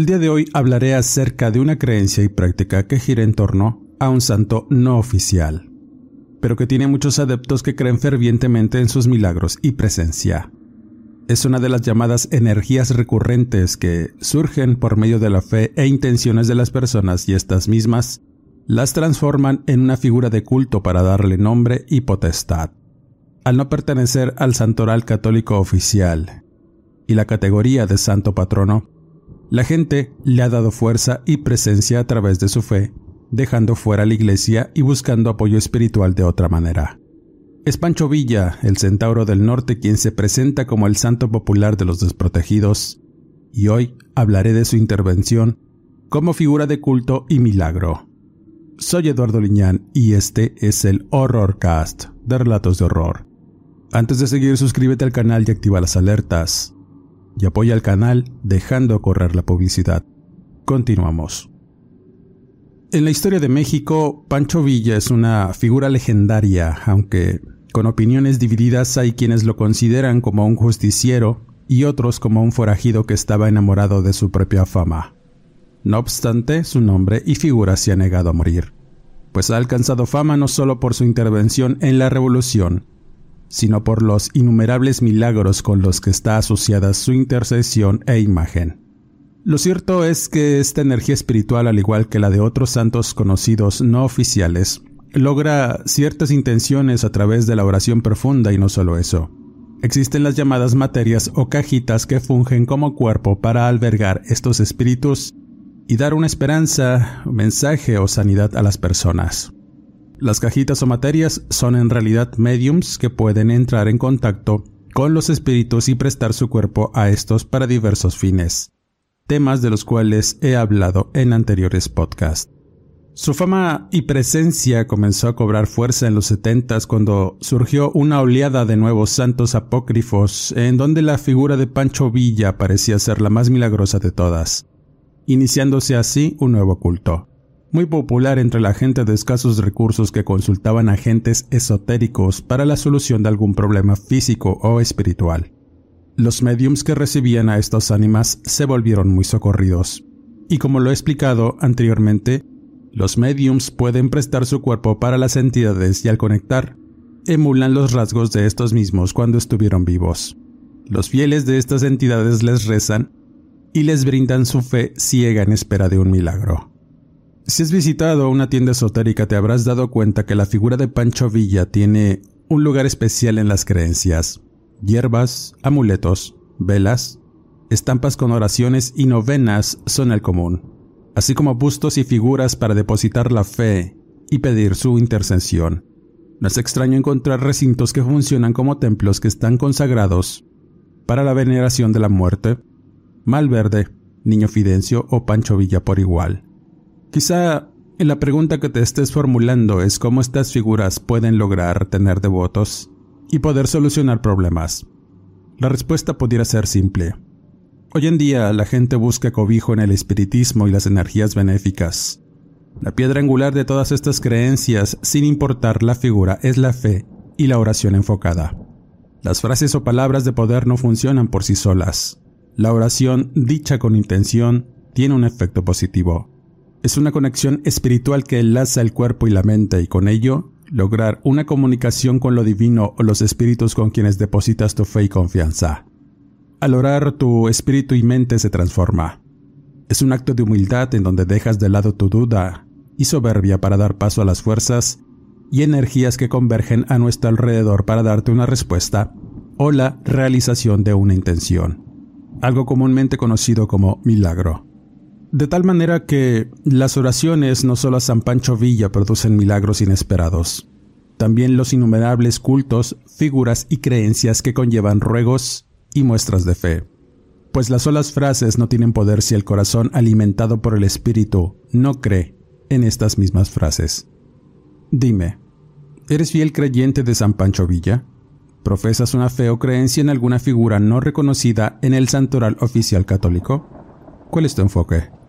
El día de hoy hablaré acerca de una creencia y práctica que gira en torno a un santo no oficial, pero que tiene muchos adeptos que creen fervientemente en sus milagros y presencia. Es una de las llamadas energías recurrentes que surgen por medio de la fe e intenciones de las personas y estas mismas las transforman en una figura de culto para darle nombre y potestad. Al no pertenecer al santoral católico oficial y la categoría de santo patrono, la gente le ha dado fuerza y presencia a través de su fe, dejando fuera la iglesia y buscando apoyo espiritual de otra manera. Es Pancho Villa, el centauro del norte, quien se presenta como el santo popular de los desprotegidos, y hoy hablaré de su intervención como figura de culto y milagro. Soy Eduardo Liñán y este es el Horrorcast de Relatos de Horror. Antes de seguir, suscríbete al canal y activa las alertas y apoya al canal dejando correr la publicidad. Continuamos. En la historia de México, Pancho Villa es una figura legendaria, aunque con opiniones divididas hay quienes lo consideran como un justiciero y otros como un forajido que estaba enamorado de su propia fama. No obstante, su nombre y figura se ha negado a morir, pues ha alcanzado fama no solo por su intervención en la revolución, sino por los innumerables milagros con los que está asociada su intercesión e imagen. Lo cierto es que esta energía espiritual, al igual que la de otros santos conocidos no oficiales, logra ciertas intenciones a través de la oración profunda y no solo eso. Existen las llamadas materias o cajitas que fungen como cuerpo para albergar estos espíritus y dar una esperanza, mensaje o sanidad a las personas. Las cajitas o materias son en realidad mediums que pueden entrar en contacto con los espíritus y prestar su cuerpo a estos para diversos fines, temas de los cuales he hablado en anteriores podcasts. Su fama y presencia comenzó a cobrar fuerza en los setentas cuando surgió una oleada de nuevos santos apócrifos en donde la figura de Pancho Villa parecía ser la más milagrosa de todas, iniciándose así un nuevo culto muy popular entre la gente de escasos recursos que consultaban agentes esotéricos para la solución de algún problema físico o espiritual. Los mediums que recibían a estas ánimas se volvieron muy socorridos. Y como lo he explicado anteriormente, los mediums pueden prestar su cuerpo para las entidades y al conectar, emulan los rasgos de estos mismos cuando estuvieron vivos. Los fieles de estas entidades les rezan y les brindan su fe ciega en espera de un milagro. Si has visitado una tienda esotérica te habrás dado cuenta que la figura de Pancho Villa tiene un lugar especial en las creencias. Hierbas, amuletos, velas, estampas con oraciones y novenas son el común, así como bustos y figuras para depositar la fe y pedir su intercesión. No es extraño encontrar recintos que funcionan como templos que están consagrados para la veneración de la muerte, Malverde, Niño Fidencio o Pancho Villa por igual. Quizá la pregunta que te estés formulando es cómo estas figuras pueden lograr tener devotos y poder solucionar problemas. La respuesta pudiera ser simple. Hoy en día la gente busca cobijo en el espiritismo y las energías benéficas. La piedra angular de todas estas creencias, sin importar la figura, es la fe y la oración enfocada. Las frases o palabras de poder no funcionan por sí solas. La oración, dicha con intención, tiene un efecto positivo es una conexión espiritual que enlaza el cuerpo y la mente y con ello lograr una comunicación con lo divino o los espíritus con quienes depositas tu fe y confianza. Al orar tu espíritu y mente se transforma. Es un acto de humildad en donde dejas de lado tu duda y soberbia para dar paso a las fuerzas y energías que convergen a nuestro alrededor para darte una respuesta o la realización de una intención, algo comúnmente conocido como milagro. De tal manera que las oraciones no solo a San Pancho Villa producen milagros inesperados, también los innumerables cultos, figuras y creencias que conllevan ruegos y muestras de fe. Pues las solas frases no tienen poder si el corazón alimentado por el Espíritu no cree en estas mismas frases. Dime, ¿eres fiel creyente de San Pancho Villa? ¿Profesas una fe o creencia en alguna figura no reconocida en el santoral oficial católico? ¿Cuál es tu enfoque?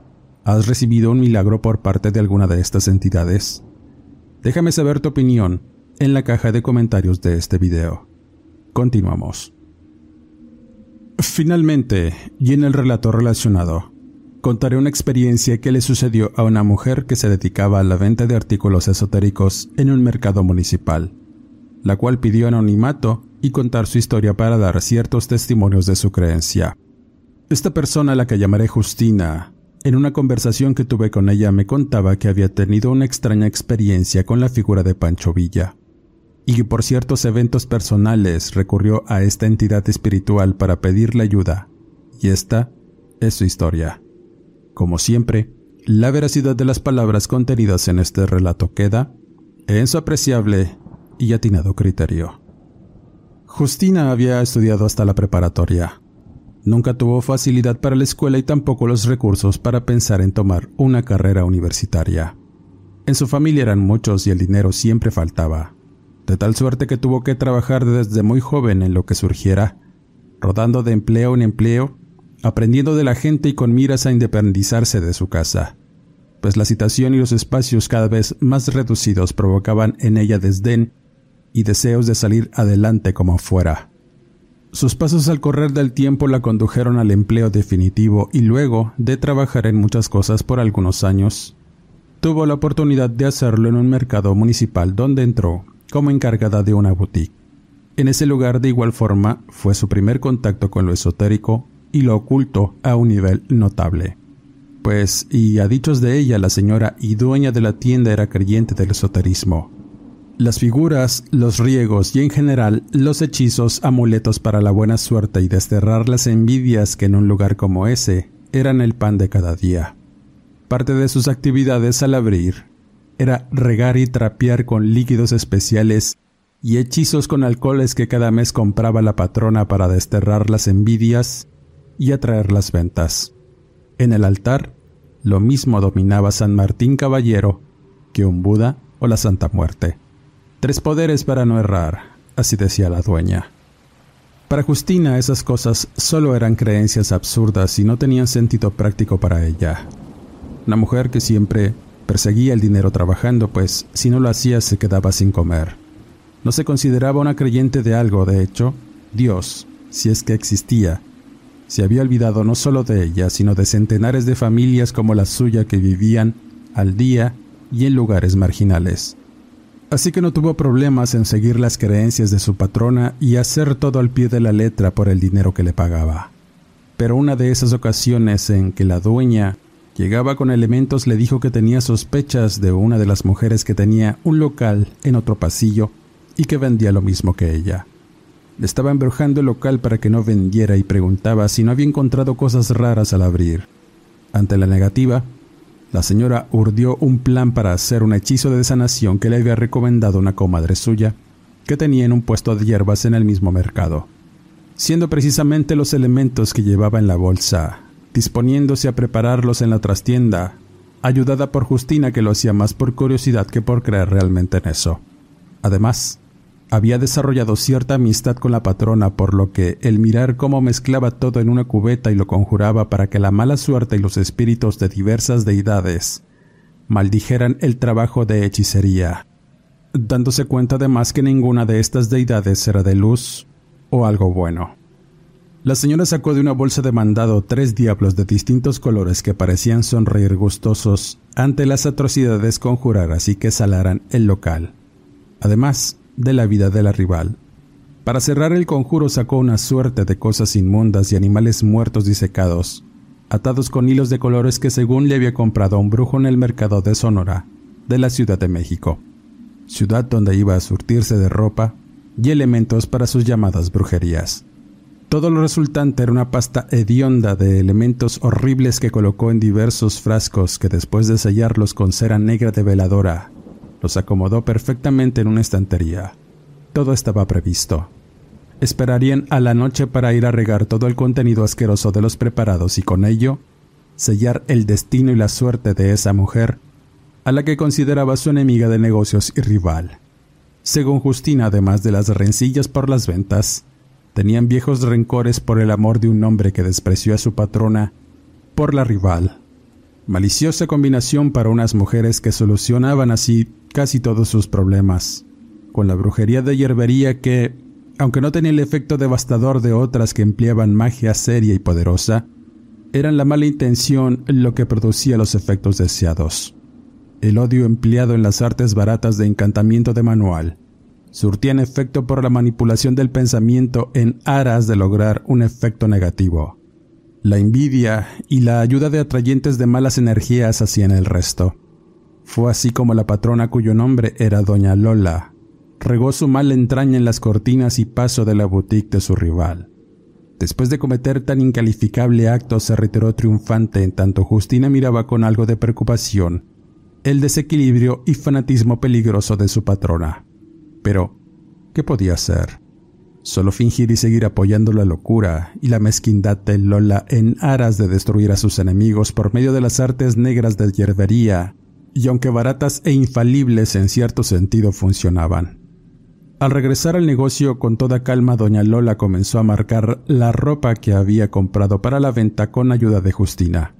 ¿Has recibido un milagro por parte de alguna de estas entidades? Déjame saber tu opinión en la caja de comentarios de este video. Continuamos. Finalmente, y en el relato relacionado, contaré una experiencia que le sucedió a una mujer que se dedicaba a la venta de artículos esotéricos en un mercado municipal, la cual pidió anonimato y contar su historia para dar ciertos testimonios de su creencia. Esta persona, la que llamaré Justina, en una conversación que tuve con ella me contaba que había tenido una extraña experiencia con la figura de Pancho Villa y que por ciertos eventos personales recurrió a esta entidad espiritual para pedirle ayuda. Y esta es su historia. Como siempre, la veracidad de las palabras contenidas en este relato queda en su apreciable y atinado criterio. Justina había estudiado hasta la preparatoria. Nunca tuvo facilidad para la escuela y tampoco los recursos para pensar en tomar una carrera universitaria. En su familia eran muchos y el dinero siempre faltaba de tal suerte que tuvo que trabajar desde muy joven en lo que surgiera, rodando de empleo en empleo, aprendiendo de la gente y con miras a independizarse de su casa, pues la situación y los espacios cada vez más reducidos provocaban en ella desdén y deseos de salir adelante como fuera. Sus pasos al correr del tiempo la condujeron al empleo definitivo y luego de trabajar en muchas cosas por algunos años, tuvo la oportunidad de hacerlo en un mercado municipal donde entró como encargada de una boutique. En ese lugar de igual forma fue su primer contacto con lo esotérico y lo oculto a un nivel notable. Pues, y a dichos de ella, la señora y dueña de la tienda era creyente del esoterismo. Las figuras, los riegos y en general los hechizos, amuletos para la buena suerte y desterrar las envidias que en un lugar como ese eran el pan de cada día. Parte de sus actividades al abrir era regar y trapear con líquidos especiales y hechizos con alcoholes que cada mes compraba la patrona para desterrar las envidias y atraer las ventas. En el altar, lo mismo dominaba San Martín Caballero que un Buda o la Santa Muerte. Tres poderes para no errar, así decía la dueña. Para Justina esas cosas solo eran creencias absurdas y no tenían sentido práctico para ella. Una mujer que siempre Perseguía el dinero trabajando, pues si no lo hacía se quedaba sin comer. No se consideraba una creyente de algo, de hecho, Dios, si es que existía, se había olvidado no solo de ella, sino de centenares de familias como la suya que vivían al día y en lugares marginales. Así que no tuvo problemas en seguir las creencias de su patrona y hacer todo al pie de la letra por el dinero que le pagaba. Pero una de esas ocasiones en que la dueña Llegaba con elementos, le dijo que tenía sospechas de una de las mujeres que tenía un local en otro pasillo y que vendía lo mismo que ella. Le estaba embrujando el local para que no vendiera y preguntaba si no había encontrado cosas raras al abrir. Ante la negativa, la señora urdió un plan para hacer un hechizo de sanación que le había recomendado una comadre suya, que tenía en un puesto de hierbas en el mismo mercado, siendo precisamente los elementos que llevaba en la bolsa disponiéndose a prepararlos en la trastienda, ayudada por Justina que lo hacía más por curiosidad que por creer realmente en eso. Además, había desarrollado cierta amistad con la patrona, por lo que el mirar cómo mezclaba todo en una cubeta y lo conjuraba para que la mala suerte y los espíritus de diversas deidades maldijeran el trabajo de hechicería, dándose cuenta además que ninguna de estas deidades era de luz o algo bueno. La señora sacó de una bolsa de mandado tres diablos de distintos colores que parecían sonreír gustosos ante las atrocidades conjuradas y que salaran el local, además de la vida de la rival. Para cerrar el conjuro sacó una suerte de cosas inmundas y animales muertos disecados, atados con hilos de colores que según le había comprado a un brujo en el mercado de Sonora, de la Ciudad de México, ciudad donde iba a surtirse de ropa y elementos para sus llamadas brujerías. Todo lo resultante era una pasta hedionda de elementos horribles que colocó en diversos frascos que después de sellarlos con cera negra de veladora, los acomodó perfectamente en una estantería. Todo estaba previsto. Esperarían a la noche para ir a regar todo el contenido asqueroso de los preparados y con ello sellar el destino y la suerte de esa mujer, a la que consideraba su enemiga de negocios y rival. Según Justina, además de las rencillas por las ventas, tenían viejos rencores por el amor de un hombre que despreció a su patrona por la rival. Maliciosa combinación para unas mujeres que solucionaban así casi todos sus problemas, con la brujería de hierbería que, aunque no tenía el efecto devastador de otras que empleaban magia seria y poderosa, eran la mala intención lo que producía los efectos deseados. El odio empleado en las artes baratas de encantamiento de manual, surtían efecto por la manipulación del pensamiento en aras de lograr un efecto negativo. La envidia y la ayuda de atrayentes de malas energías hacían el resto. Fue así como la patrona cuyo nombre era Doña Lola regó su mal entraña en las cortinas y paso de la boutique de su rival. Después de cometer tan incalificable acto se retiró triunfante en tanto Justina miraba con algo de preocupación el desequilibrio y fanatismo peligroso de su patrona. Pero, ¿qué podía hacer? Solo fingir y seguir apoyando la locura y la mezquindad de Lola en aras de destruir a sus enemigos por medio de las artes negras de hierbería, y aunque baratas e infalibles en cierto sentido funcionaban. Al regresar al negocio con toda calma, doña Lola comenzó a marcar la ropa que había comprado para la venta con ayuda de Justina.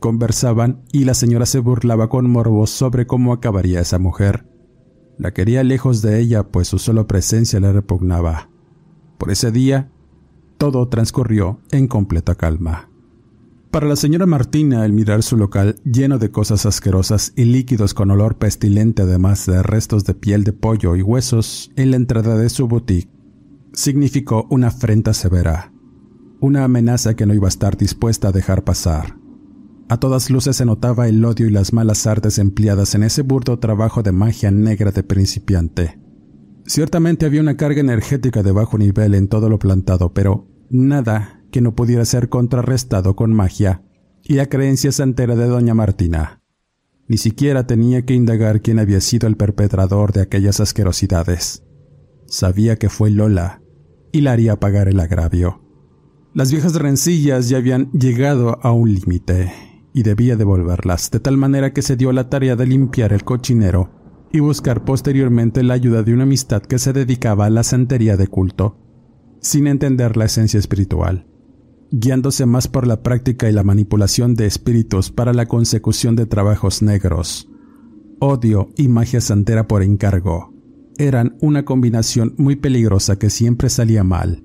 Conversaban y la señora se burlaba con morbo sobre cómo acabaría esa mujer, la quería lejos de ella, pues su solo presencia le repugnaba. Por ese día, todo transcurrió en completa calma. Para la señora Martina, el mirar su local lleno de cosas asquerosas y líquidos con olor pestilente, además de restos de piel de pollo y huesos en la entrada de su boutique, significó una afrenta severa, una amenaza que no iba a estar dispuesta a dejar pasar. A todas luces se notaba el odio y las malas artes empleadas en ese burdo trabajo de magia negra de principiante. Ciertamente había una carga energética de bajo nivel en todo lo plantado, pero nada que no pudiera ser contrarrestado con magia y la creencia santera de doña Martina. Ni siquiera tenía que indagar quién había sido el perpetrador de aquellas asquerosidades. Sabía que fue Lola y la haría pagar el agravio. Las viejas rencillas ya habían llegado a un límite y debía devolverlas, de tal manera que se dio la tarea de limpiar el cochinero y buscar posteriormente la ayuda de una amistad que se dedicaba a la santería de culto, sin entender la esencia espiritual, guiándose más por la práctica y la manipulación de espíritus para la consecución de trabajos negros. Odio y magia santera por encargo eran una combinación muy peligrosa que siempre salía mal,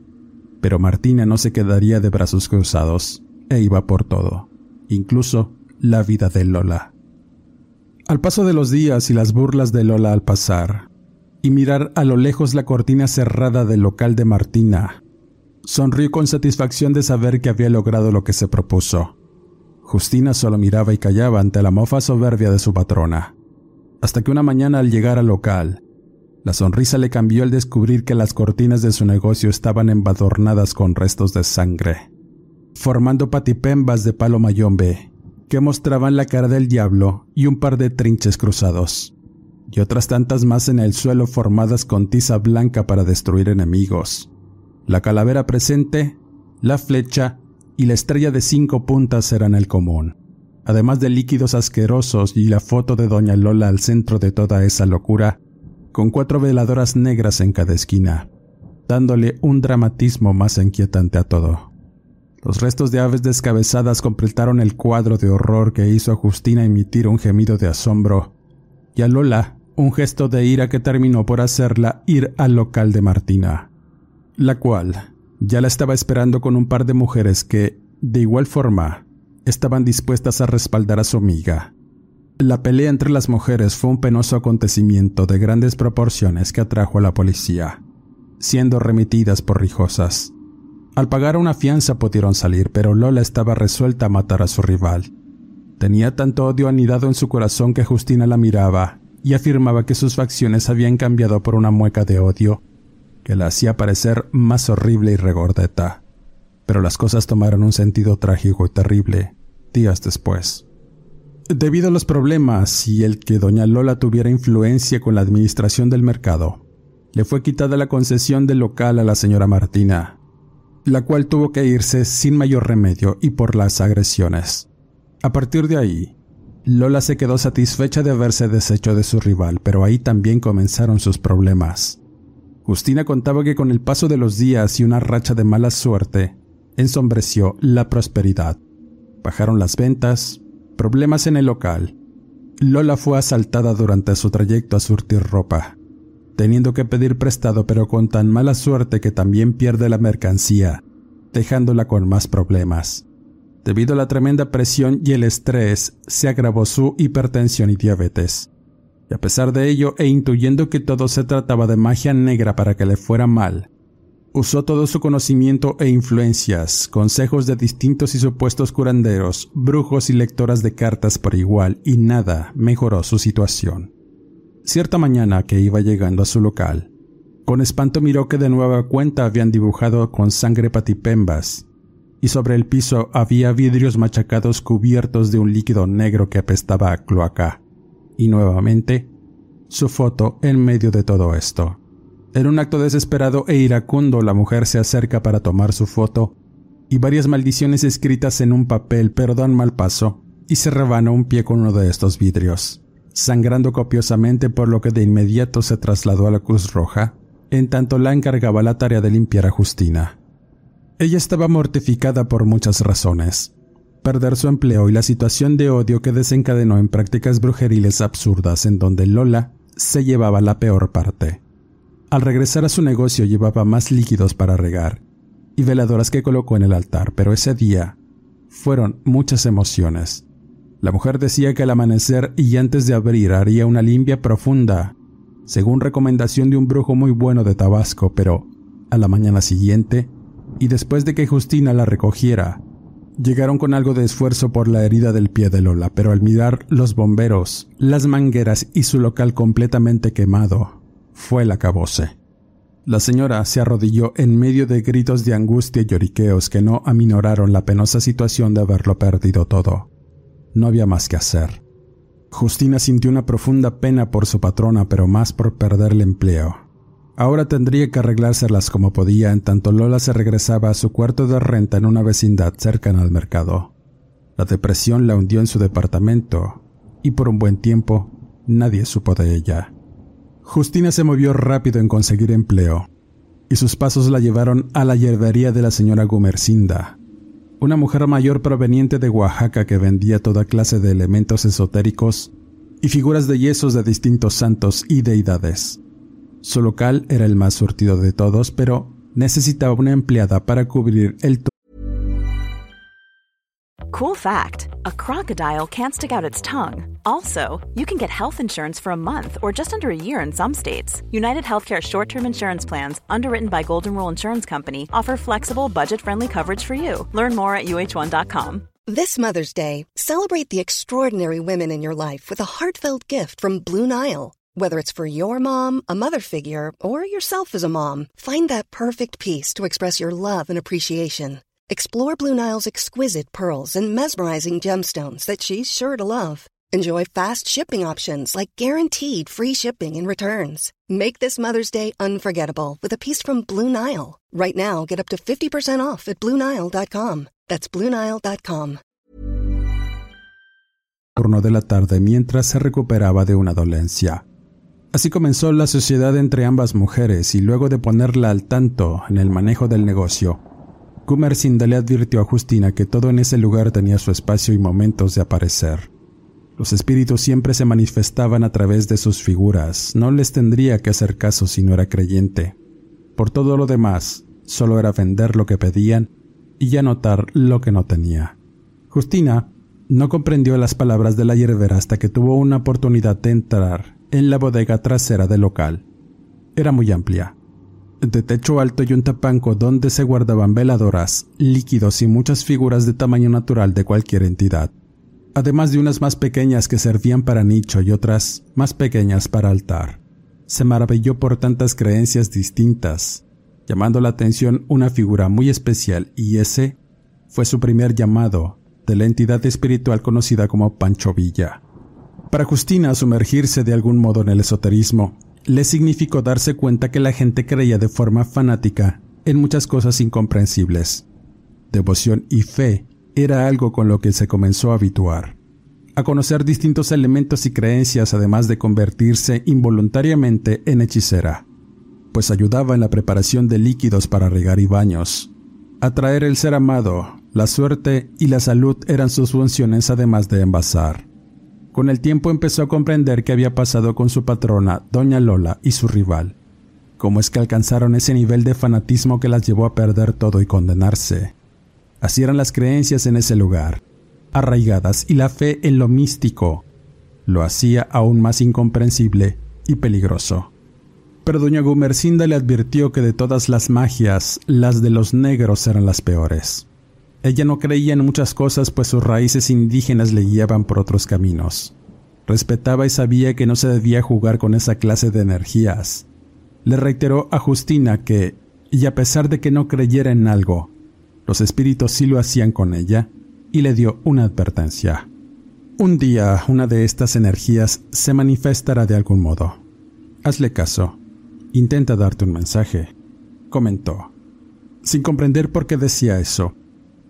pero Martina no se quedaría de brazos cruzados e iba por todo incluso la vida de Lola. Al paso de los días y las burlas de Lola al pasar, y mirar a lo lejos la cortina cerrada del local de Martina, sonrió con satisfacción de saber que había logrado lo que se propuso. Justina solo miraba y callaba ante la mofa soberbia de su patrona, hasta que una mañana al llegar al local, la sonrisa le cambió al descubrir que las cortinas de su negocio estaban embadornadas con restos de sangre formando patipembas de palo mayombe, que mostraban la cara del diablo y un par de trinches cruzados, y otras tantas más en el suelo formadas con tiza blanca para destruir enemigos. La calavera presente, la flecha y la estrella de cinco puntas eran el común, además de líquidos asquerosos y la foto de Doña Lola al centro de toda esa locura, con cuatro veladoras negras en cada esquina, dándole un dramatismo más inquietante a todo. Los restos de aves descabezadas completaron el cuadro de horror que hizo a Justina emitir un gemido de asombro, y a Lola un gesto de ira que terminó por hacerla ir al local de Martina, la cual ya la estaba esperando con un par de mujeres que, de igual forma, estaban dispuestas a respaldar a su amiga. La pelea entre las mujeres fue un penoso acontecimiento de grandes proporciones que atrajo a la policía, siendo remitidas por rijosas. Al pagar una fianza pudieron salir, pero Lola estaba resuelta a matar a su rival. Tenía tanto odio anidado en su corazón que Justina la miraba y afirmaba que sus facciones habían cambiado por una mueca de odio que la hacía parecer más horrible y regordeta. Pero las cosas tomaron un sentido trágico y terrible días después. Debido a los problemas y el que doña Lola tuviera influencia con la administración del mercado, le fue quitada la concesión del local a la señora Martina, la cual tuvo que irse sin mayor remedio y por las agresiones. A partir de ahí, Lola se quedó satisfecha de haberse deshecho de su rival, pero ahí también comenzaron sus problemas. Justina contaba que con el paso de los días y una racha de mala suerte, ensombreció la prosperidad. Bajaron las ventas, problemas en el local. Lola fue asaltada durante su trayecto a surtir ropa, teniendo que pedir prestado pero con tan mala suerte que también pierde la mercancía, dejándola con más problemas. Debido a la tremenda presión y el estrés, se agravó su hipertensión y diabetes. Y a pesar de ello, e intuyendo que todo se trataba de magia negra para que le fuera mal, usó todo su conocimiento e influencias, consejos de distintos y supuestos curanderos, brujos y lectoras de cartas por igual, y nada mejoró su situación. Cierta mañana que iba llegando a su local, con espanto miró que de nueva cuenta habían dibujado con sangre patipembas y sobre el piso había vidrios machacados cubiertos de un líquido negro que apestaba a cloaca. Y nuevamente, su foto en medio de todo esto. En un acto desesperado e iracundo, la mujer se acerca para tomar su foto y varias maldiciones escritas en un papel pero dan mal paso y se rebana un pie con uno de estos vidrios, sangrando copiosamente por lo que de inmediato se trasladó a la Cruz Roja, en tanto la encargaba la tarea de limpiar a Justina. Ella estaba mortificada por muchas razones. Perder su empleo y la situación de odio que desencadenó en prácticas brujeriles absurdas en donde Lola se llevaba la peor parte. Al regresar a su negocio llevaba más líquidos para regar y veladoras que colocó en el altar, pero ese día fueron muchas emociones. La mujer decía que al amanecer y antes de abrir haría una limpia profunda, según recomendación de un brujo muy bueno de Tabasco, pero a la mañana siguiente y después de que Justina la recogiera, llegaron con algo de esfuerzo por la herida del pie de Lola, pero al mirar los bomberos, las mangueras y su local completamente quemado, fue el acabose. La señora se arrodilló en medio de gritos de angustia y lloriqueos que no aminoraron la penosa situación de haberlo perdido todo. No había más que hacer. Justina sintió una profunda pena por su patrona, pero más por perder el empleo. Ahora tendría que arreglárselas como podía en tanto Lola se regresaba a su cuarto de renta en una vecindad cercana al mercado. La depresión la hundió en su departamento y por un buen tiempo nadie supo de ella. Justina se movió rápido en conseguir empleo y sus pasos la llevaron a la hierbería de la señora Gumercinda, una mujer mayor proveniente de Oaxaca que vendía toda clase de elementos esotéricos y figuras de yesos de distintos santos y deidades. Su local era el más surtido de todos, pero necesitaba una empleada para cubrir el Cool fact a crocodile can't stick out its tongue. Also, you can get health insurance for a month or just under a year in some states. United Healthcare short term insurance plans, underwritten by Golden Rule Insurance Company, offer flexible, budget friendly coverage for you. Learn more at uh1.com. This Mother's Day, celebrate the extraordinary women in your life with a heartfelt gift from Blue Nile. Whether it's for your mom, a mother figure, or yourself as a mom, find that perfect piece to express your love and appreciation. Explore Blue Nile's exquisite pearls and mesmerizing gemstones that she's sure to love. Enjoy fast shipping options like guaranteed free shipping and returns. Make this Mother's Day unforgettable with a piece from Blue Nile. Right now, get up to 50% off at BlueNile.com. That's BlueNile.com. Turno de la tarde mientras se recuperaba de una dolencia. Así comenzó la sociedad entre ambas mujeres y luego de ponerla al tanto en el manejo del negocio, Gumersinda le advirtió a Justina que todo en ese lugar tenía su espacio y momentos de aparecer. Los espíritus siempre se manifestaban a través de sus figuras, no les tendría que hacer caso si no era creyente. Por todo lo demás, solo era vender lo que pedían y ya notar lo que no tenía. Justina no comprendió las palabras de la hierbera hasta que tuvo una oportunidad de entrar en la bodega trasera del local. Era muy amplia. De techo alto y un tapanco donde se guardaban veladoras, líquidos y muchas figuras de tamaño natural de cualquier entidad. además de unas más pequeñas que servían para nicho y otras más pequeñas para altar. Se maravilló por tantas creencias distintas, llamando la atención una figura muy especial y ese fue su primer llamado de la entidad espiritual conocida como Pancho Villa. Para Justina, sumergirse de algún modo en el esoterismo le significó darse cuenta que la gente creía de forma fanática en muchas cosas incomprensibles. Devoción y fe era algo con lo que se comenzó a habituar, a conocer distintos elementos y creencias además de convertirse involuntariamente en hechicera, pues ayudaba en la preparación de líquidos para regar y baños. Atraer el ser amado, la suerte y la salud eran sus funciones además de envasar. Con el tiempo empezó a comprender qué había pasado con su patrona, doña Lola, y su rival. Cómo es que alcanzaron ese nivel de fanatismo que las llevó a perder todo y condenarse. Así eran las creencias en ese lugar, arraigadas y la fe en lo místico lo hacía aún más incomprensible y peligroso. Pero doña Gumercinda le advirtió que de todas las magias, las de los negros eran las peores. Ella no creía en muchas cosas pues sus raíces indígenas le guiaban por otros caminos. Respetaba y sabía que no se debía jugar con esa clase de energías. Le reiteró a Justina que, y a pesar de que no creyera en algo, los espíritus sí lo hacían con ella, y le dio una advertencia. Un día una de estas energías se manifestará de algún modo. Hazle caso. Intenta darte un mensaje, comentó. Sin comprender por qué decía eso,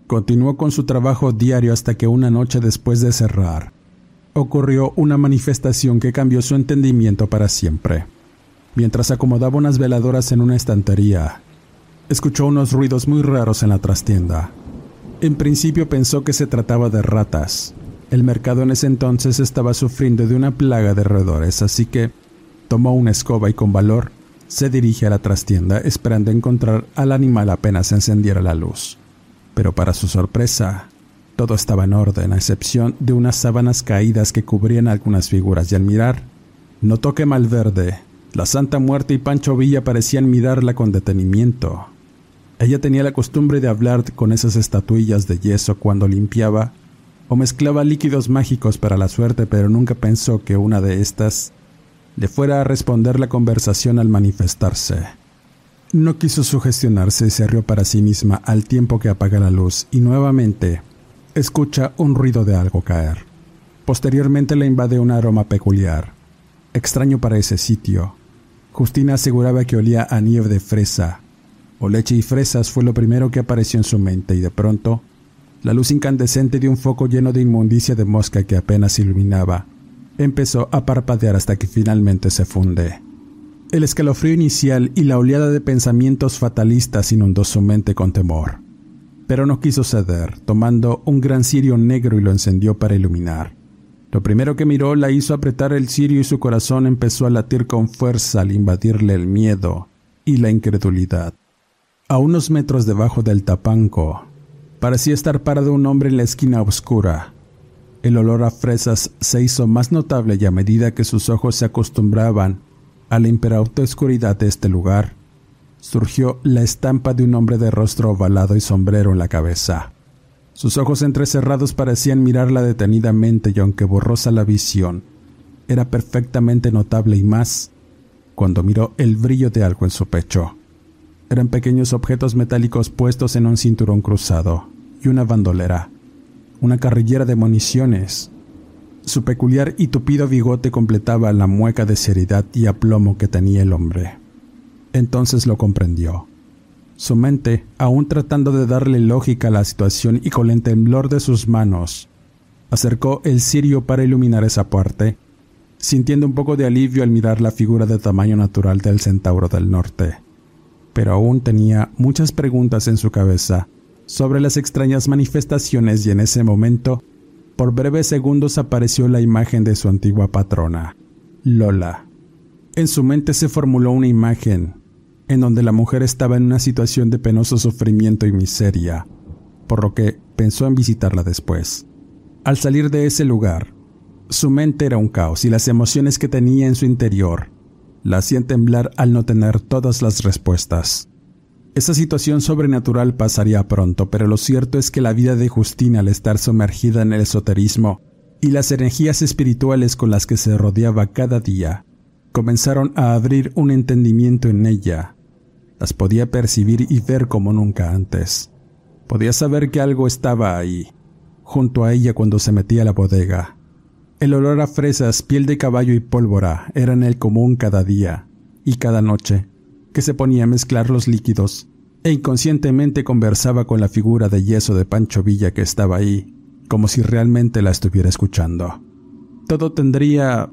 Continuó con su trabajo diario hasta que una noche después de cerrar, ocurrió una manifestación que cambió su entendimiento para siempre. Mientras acomodaba unas veladoras en una estantería, escuchó unos ruidos muy raros en la trastienda. En principio pensó que se trataba de ratas. El mercado en ese entonces estaba sufriendo de una plaga de roedores, así que tomó una escoba y con valor se dirige a la trastienda esperando encontrar al animal apenas encendiera la luz pero para su sorpresa, todo estaba en orden, a excepción de unas sábanas caídas que cubrían algunas figuras, y al mirar, notó que Malverde, la Santa Muerte y Pancho Villa parecían mirarla con detenimiento. Ella tenía la costumbre de hablar con esas estatuillas de yeso cuando limpiaba o mezclaba líquidos mágicos para la suerte, pero nunca pensó que una de estas le fuera a responder la conversación al manifestarse. No quiso sugestionarse se rió para sí misma al tiempo que apaga la luz y nuevamente escucha un ruido de algo caer. Posteriormente le invade un aroma peculiar, extraño para ese sitio. Justina aseguraba que olía a nieve de fresa, o leche y fresas fue lo primero que apareció en su mente y de pronto la luz incandescente de un foco lleno de inmundicia de mosca que apenas iluminaba empezó a parpadear hasta que finalmente se funde. El escalofrío inicial y la oleada de pensamientos fatalistas inundó su mente con temor. Pero no quiso ceder, tomando un gran cirio negro y lo encendió para iluminar. Lo primero que miró la hizo apretar el cirio y su corazón empezó a latir con fuerza al invadirle el miedo y la incredulidad. A unos metros debajo del tapanco, parecía estar parado un hombre en la esquina oscura. El olor a fresas se hizo más notable y a medida que sus ojos se acostumbraban a la imperauta oscuridad de este lugar, surgió la estampa de un hombre de rostro ovalado y sombrero en la cabeza. Sus ojos entrecerrados parecían mirarla detenidamente y aunque borrosa la visión, era perfectamente notable y más cuando miró el brillo de algo en su pecho. Eran pequeños objetos metálicos puestos en un cinturón cruzado y una bandolera, una carrillera de municiones, su peculiar y tupido bigote completaba la mueca de seriedad y aplomo que tenía el hombre. Entonces lo comprendió. Su mente, aún tratando de darle lógica a la situación y con el temblor de sus manos, acercó el cirio para iluminar esa parte, sintiendo un poco de alivio al mirar la figura de tamaño natural del centauro del norte. Pero aún tenía muchas preguntas en su cabeza sobre las extrañas manifestaciones y en ese momento por breves segundos apareció la imagen de su antigua patrona, Lola. En su mente se formuló una imagen en donde la mujer estaba en una situación de penoso sufrimiento y miseria, por lo que pensó en visitarla después. Al salir de ese lugar, su mente era un caos y las emociones que tenía en su interior la hacían temblar al no tener todas las respuestas. Esa situación sobrenatural pasaría pronto, pero lo cierto es que la vida de Justina al estar sumergida en el esoterismo y las energías espirituales con las que se rodeaba cada día comenzaron a abrir un entendimiento en ella. Las podía percibir y ver como nunca antes. Podía saber que algo estaba ahí, junto a ella cuando se metía a la bodega. El olor a fresas, piel de caballo y pólvora eran el común cada día y cada noche, que se ponía a mezclar los líquidos e inconscientemente conversaba con la figura de yeso de Pancho Villa que estaba ahí, como si realmente la estuviera escuchando. Todo tendría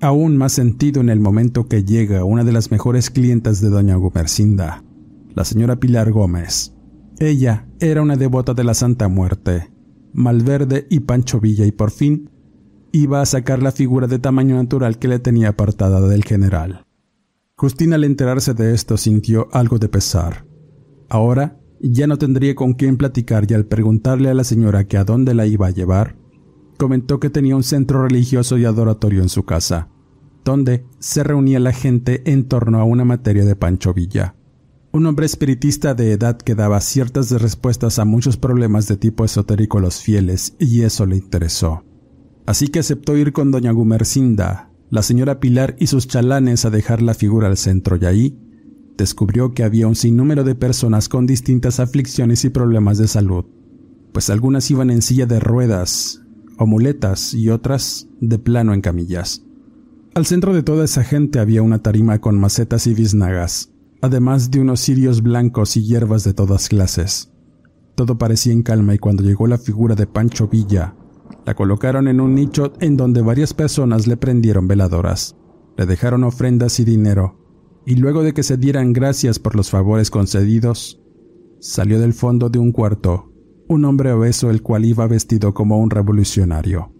aún más sentido en el momento que llega una de las mejores clientas de doña Gumercinda, la señora Pilar Gómez. Ella era una devota de la Santa Muerte, Malverde y Pancho Villa y por fin iba a sacar la figura de tamaño natural que le tenía apartada del general. Justina al enterarse de esto sintió algo de pesar. Ahora ya no tendría con quién platicar y al preguntarle a la señora que a dónde la iba a llevar, comentó que tenía un centro religioso y adoratorio en su casa, donde se reunía la gente en torno a una materia de Pancho Villa, un hombre espiritista de edad que daba ciertas respuestas a muchos problemas de tipo esotérico a los fieles, y eso le interesó. Así que aceptó ir con doña Gumercinda, la señora Pilar y sus chalanes a dejar la figura al centro y ahí descubrió que había un sinnúmero de personas con distintas aflicciones y problemas de salud, pues algunas iban en silla de ruedas o muletas y otras de plano en camillas. Al centro de toda esa gente había una tarima con macetas y biznagas, además de unos cirios blancos y hierbas de todas clases. Todo parecía en calma y cuando llegó la figura de Pancho Villa, la colocaron en un nicho en donde varias personas le prendieron veladoras, le dejaron ofrendas y dinero, y luego de que se dieran gracias por los favores concedidos, salió del fondo de un cuarto un hombre obeso el cual iba vestido como un revolucionario.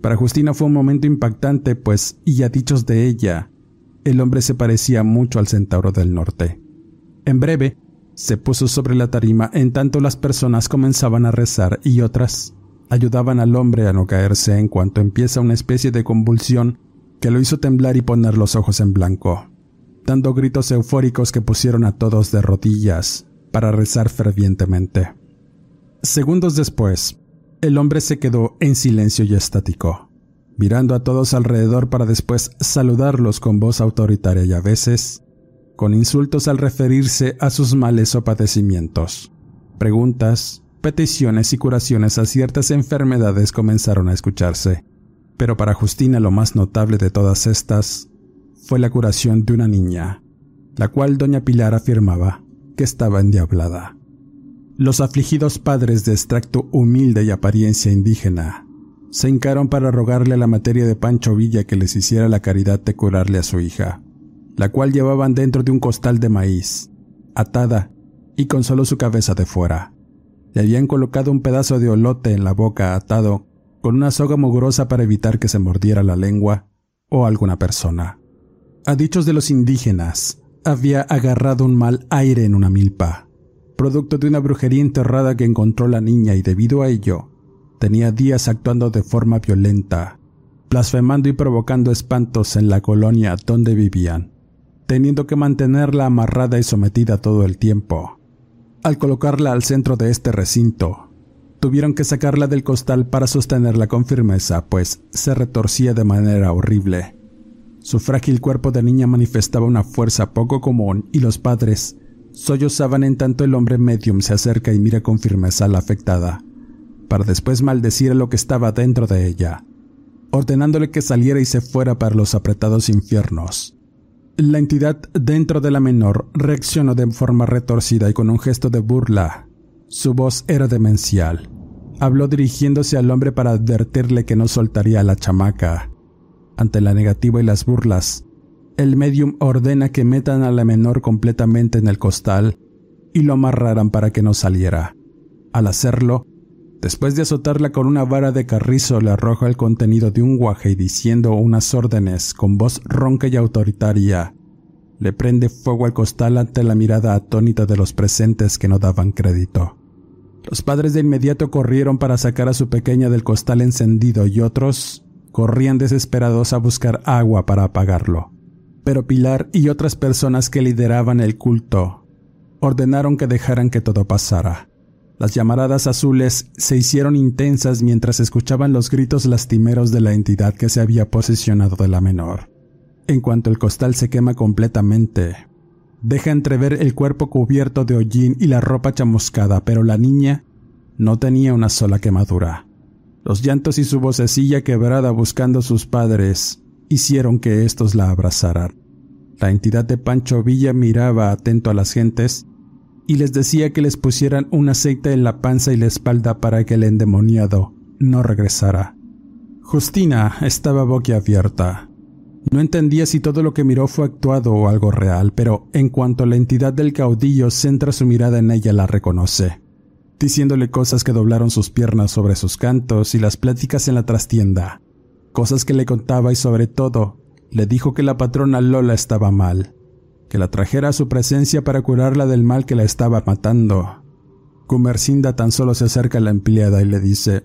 Para Justina fue un momento impactante, pues, y a dichos de ella, el hombre se parecía mucho al centauro del norte. En breve, se puso sobre la tarima en tanto las personas comenzaban a rezar y otras ayudaban al hombre a no caerse en cuanto empieza una especie de convulsión que lo hizo temblar y poner los ojos en blanco dando gritos eufóricos que pusieron a todos de rodillas para rezar fervientemente. Segundos después, el hombre se quedó en silencio y estático, mirando a todos alrededor para después saludarlos con voz autoritaria y a veces con insultos al referirse a sus males o padecimientos. Preguntas, peticiones y curaciones a ciertas enfermedades comenzaron a escucharse, pero para Justina lo más notable de todas estas fue la curación de una niña, la cual doña Pilar afirmaba que estaba endiablada. Los afligidos padres de extracto humilde y apariencia indígena se hincaron para rogarle a la materia de Pancho Villa que les hiciera la caridad de curarle a su hija, la cual llevaban dentro de un costal de maíz, atada y con solo su cabeza de fuera. Le habían colocado un pedazo de olote en la boca atado con una soga mugrosa para evitar que se mordiera la lengua o alguna persona. A dichos de los indígenas, había agarrado un mal aire en una milpa, producto de una brujería enterrada que encontró la niña y debido a ello, tenía días actuando de forma violenta, blasfemando y provocando espantos en la colonia donde vivían, teniendo que mantenerla amarrada y sometida todo el tiempo. Al colocarla al centro de este recinto, tuvieron que sacarla del costal para sostenerla con firmeza, pues se retorcía de manera horrible su frágil cuerpo de niña manifestaba una fuerza poco común y los padres sollozaban en tanto el hombre medium se acerca y mira con firmeza a la afectada, para después maldecir a lo que estaba dentro de ella, ordenándole que saliera y se fuera para los apretados infiernos. La entidad dentro de la menor reaccionó de forma retorcida y con un gesto de burla. Su voz era demencial. Habló dirigiéndose al hombre para advertirle que no soltaría a la chamaca, ante la negativa y las burlas, el medium ordena que metan a la menor completamente en el costal y lo amarraran para que no saliera. Al hacerlo, después de azotarla con una vara de carrizo, le arroja el contenido de un guaje y diciendo unas órdenes con voz ronca y autoritaria, le prende fuego al costal ante la mirada atónita de los presentes que no daban crédito. Los padres de inmediato corrieron para sacar a su pequeña del costal encendido y otros, corrían desesperados a buscar agua para apagarlo. Pero Pilar y otras personas que lideraban el culto ordenaron que dejaran que todo pasara. Las llamaradas azules se hicieron intensas mientras escuchaban los gritos lastimeros de la entidad que se había posesionado de la menor. En cuanto el costal se quema completamente, deja entrever el cuerpo cubierto de hollín y la ropa chamuscada, pero la niña no tenía una sola quemadura. Los llantos y su vocecilla quebrada buscando a sus padres hicieron que éstos la abrazaran. La entidad de Pancho Villa miraba atento a las gentes y les decía que les pusieran un aceite en la panza y la espalda para que el endemoniado no regresara. Justina estaba boquiabierta. No entendía si todo lo que miró fue actuado o algo real, pero en cuanto la entidad del caudillo centra su mirada en ella, la reconoce, diciéndole cosas que doblaron sus piernas sobre sus cantos y las pláticas en la trastienda, cosas que le contaba y sobre todo le dijo que la patrona Lola estaba mal, que la trajera a su presencia para curarla del mal que la estaba matando. Gumercinda tan solo se acerca a la empleada y le dice,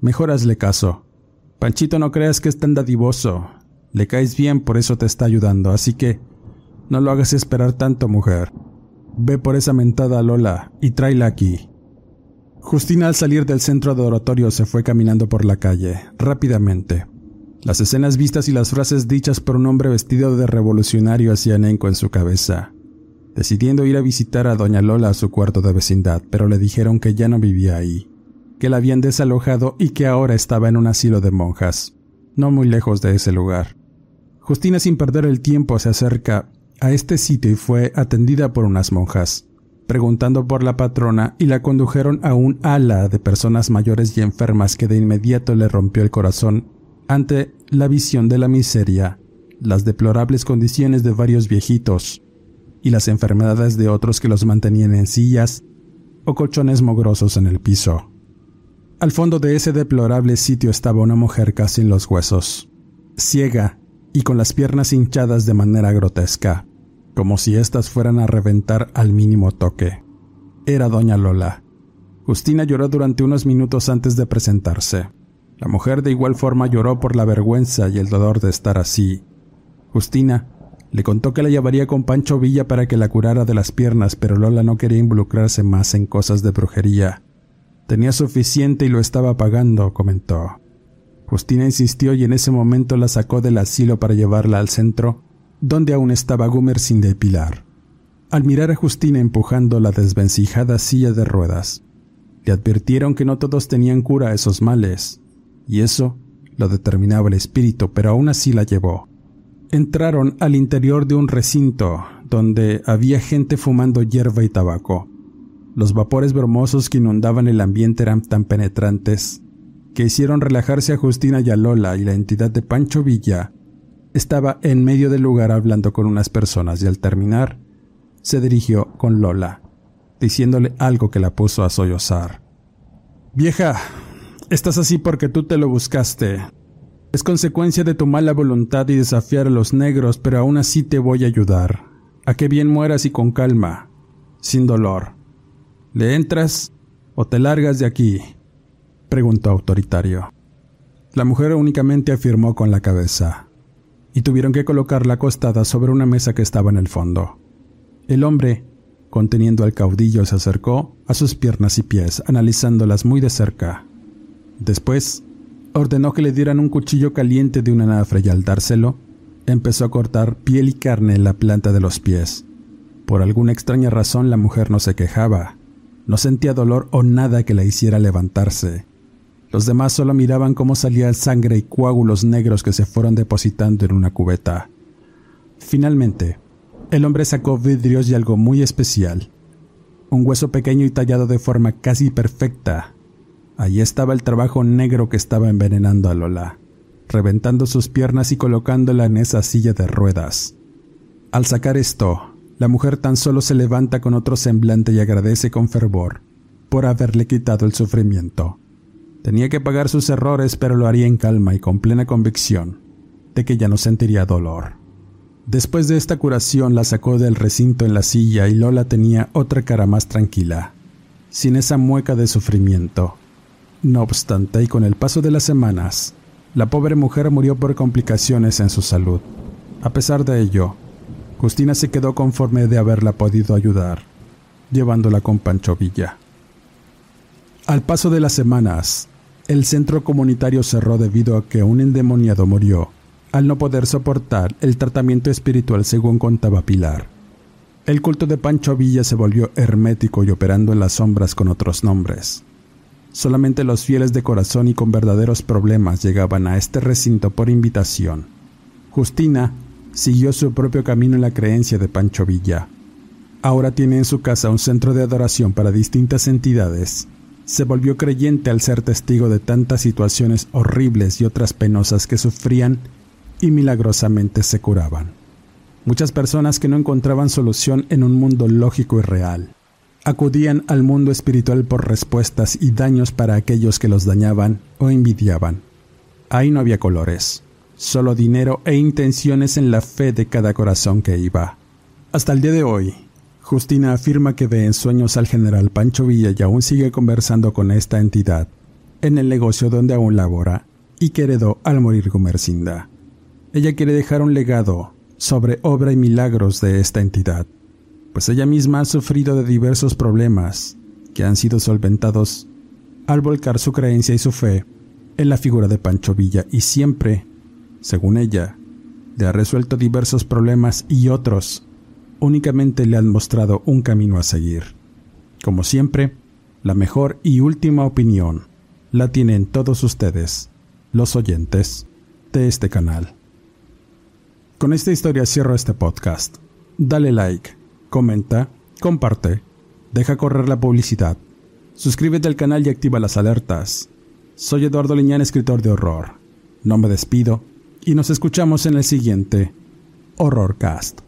mejor hazle caso. Panchito no creas que es tan dadivoso. Le caes bien, por eso te está ayudando, así que no lo hagas esperar tanto, mujer. Ve por esa mentada Lola y tráela aquí. Justina al salir del centro de oratorio se fue caminando por la calle, rápidamente, las escenas vistas y las frases dichas por un hombre vestido de revolucionario hacían eco en su cabeza, decidiendo ir a visitar a doña Lola a su cuarto de vecindad, pero le dijeron que ya no vivía ahí, que la habían desalojado y que ahora estaba en un asilo de monjas, no muy lejos de ese lugar. Justina sin perder el tiempo se acerca a este sitio y fue atendida por unas monjas, preguntando por la patrona y la condujeron a un ala de personas mayores y enfermas que de inmediato le rompió el corazón ante la visión de la miseria, las deplorables condiciones de varios viejitos y las enfermedades de otros que los mantenían en sillas o colchones mogrosos en el piso. Al fondo de ese deplorable sitio estaba una mujer casi en los huesos, ciega y con las piernas hinchadas de manera grotesca, como si éstas fueran a reventar al mínimo toque. Era doña Lola. Justina lloró durante unos minutos antes de presentarse. La mujer de igual forma lloró por la vergüenza y el dolor de estar así. Justina le contó que la llevaría con Pancho Villa para que la curara de las piernas, pero Lola no quería involucrarse más en cosas de brujería. Tenía suficiente y lo estaba pagando, comentó. Justina insistió y en ese momento la sacó del asilo para llevarla al centro, donde aún estaba Gumer sin depilar. Al mirar a Justina empujando la desvencijada silla de ruedas, le advirtieron que no todos tenían cura a esos males, y eso lo determinaba el espíritu, pero aún así la llevó. Entraron al interior de un recinto donde había gente fumando hierba y tabaco. Los vapores bromosos que inundaban el ambiente eran tan penetrantes que hicieron relajarse a Justina y a Lola y la entidad de Pancho Villa estaba en medio del lugar hablando con unas personas y al terminar se dirigió con Lola, diciéndole algo que la puso a sollozar. Vieja, Estás así porque tú te lo buscaste. Es consecuencia de tu mala voluntad y desafiar a los negros, pero aún así te voy a ayudar. A que bien mueras y con calma, sin dolor. ¿Le entras o te largas de aquí? preguntó autoritario. La mujer únicamente afirmó con la cabeza, y tuvieron que colocarla acostada sobre una mesa que estaba en el fondo. El hombre, conteniendo al caudillo, se acercó a sus piernas y pies, analizándolas muy de cerca. Después, ordenó que le dieran un cuchillo caliente de una anafre y al dárselo, empezó a cortar piel y carne en la planta de los pies. Por alguna extraña razón la mujer no se quejaba, no sentía dolor o nada que la hiciera levantarse. Los demás solo miraban cómo salía sangre y coágulos negros que se fueron depositando en una cubeta. Finalmente, el hombre sacó vidrios y algo muy especial. Un hueso pequeño y tallado de forma casi perfecta, Allí estaba el trabajo negro que estaba envenenando a Lola, reventando sus piernas y colocándola en esa silla de ruedas. Al sacar esto, la mujer tan solo se levanta con otro semblante y agradece con fervor por haberle quitado el sufrimiento. Tenía que pagar sus errores, pero lo haría en calma y con plena convicción de que ya no sentiría dolor. Después de esta curación la sacó del recinto en la silla y Lola tenía otra cara más tranquila, sin esa mueca de sufrimiento no obstante, y con el paso de las semanas, la pobre mujer murió por complicaciones en su salud. A pesar de ello, Justina se quedó conforme de haberla podido ayudar, llevándola con Pancho Villa. Al paso de las semanas, el centro comunitario cerró debido a que un endemoniado murió al no poder soportar el tratamiento espiritual según contaba Pilar. El culto de Pancho Villa se volvió hermético y operando en las sombras con otros nombres. Solamente los fieles de corazón y con verdaderos problemas llegaban a este recinto por invitación. Justina siguió su propio camino en la creencia de Pancho Villa. Ahora tiene en su casa un centro de adoración para distintas entidades. Se volvió creyente al ser testigo de tantas situaciones horribles y otras penosas que sufrían y milagrosamente se curaban. Muchas personas que no encontraban solución en un mundo lógico y real acudían al mundo espiritual por respuestas y daños para aquellos que los dañaban o envidiaban. Ahí no había colores, solo dinero e intenciones en la fe de cada corazón que iba. Hasta el día de hoy, Justina afirma que ve en sueños al general Pancho Villa y aún sigue conversando con esta entidad en el negocio donde aún labora y que heredó al morir Gumercinda. Ella quiere dejar un legado sobre obra y milagros de esta entidad, pues ella misma ha sufrido de diversos problemas que han sido solventados al volcar su creencia y su fe en la figura de Pancho Villa y siempre, según ella, le ha resuelto diversos problemas y otros únicamente le han mostrado un camino a seguir. Como siempre, la mejor y última opinión la tienen todos ustedes, los oyentes de este canal. Con esta historia cierro este podcast. Dale like, comenta, comparte, deja correr la publicidad, suscríbete al canal y activa las alertas. Soy Eduardo Liñán, escritor de horror. No me despido y nos escuchamos en el siguiente Horrorcast.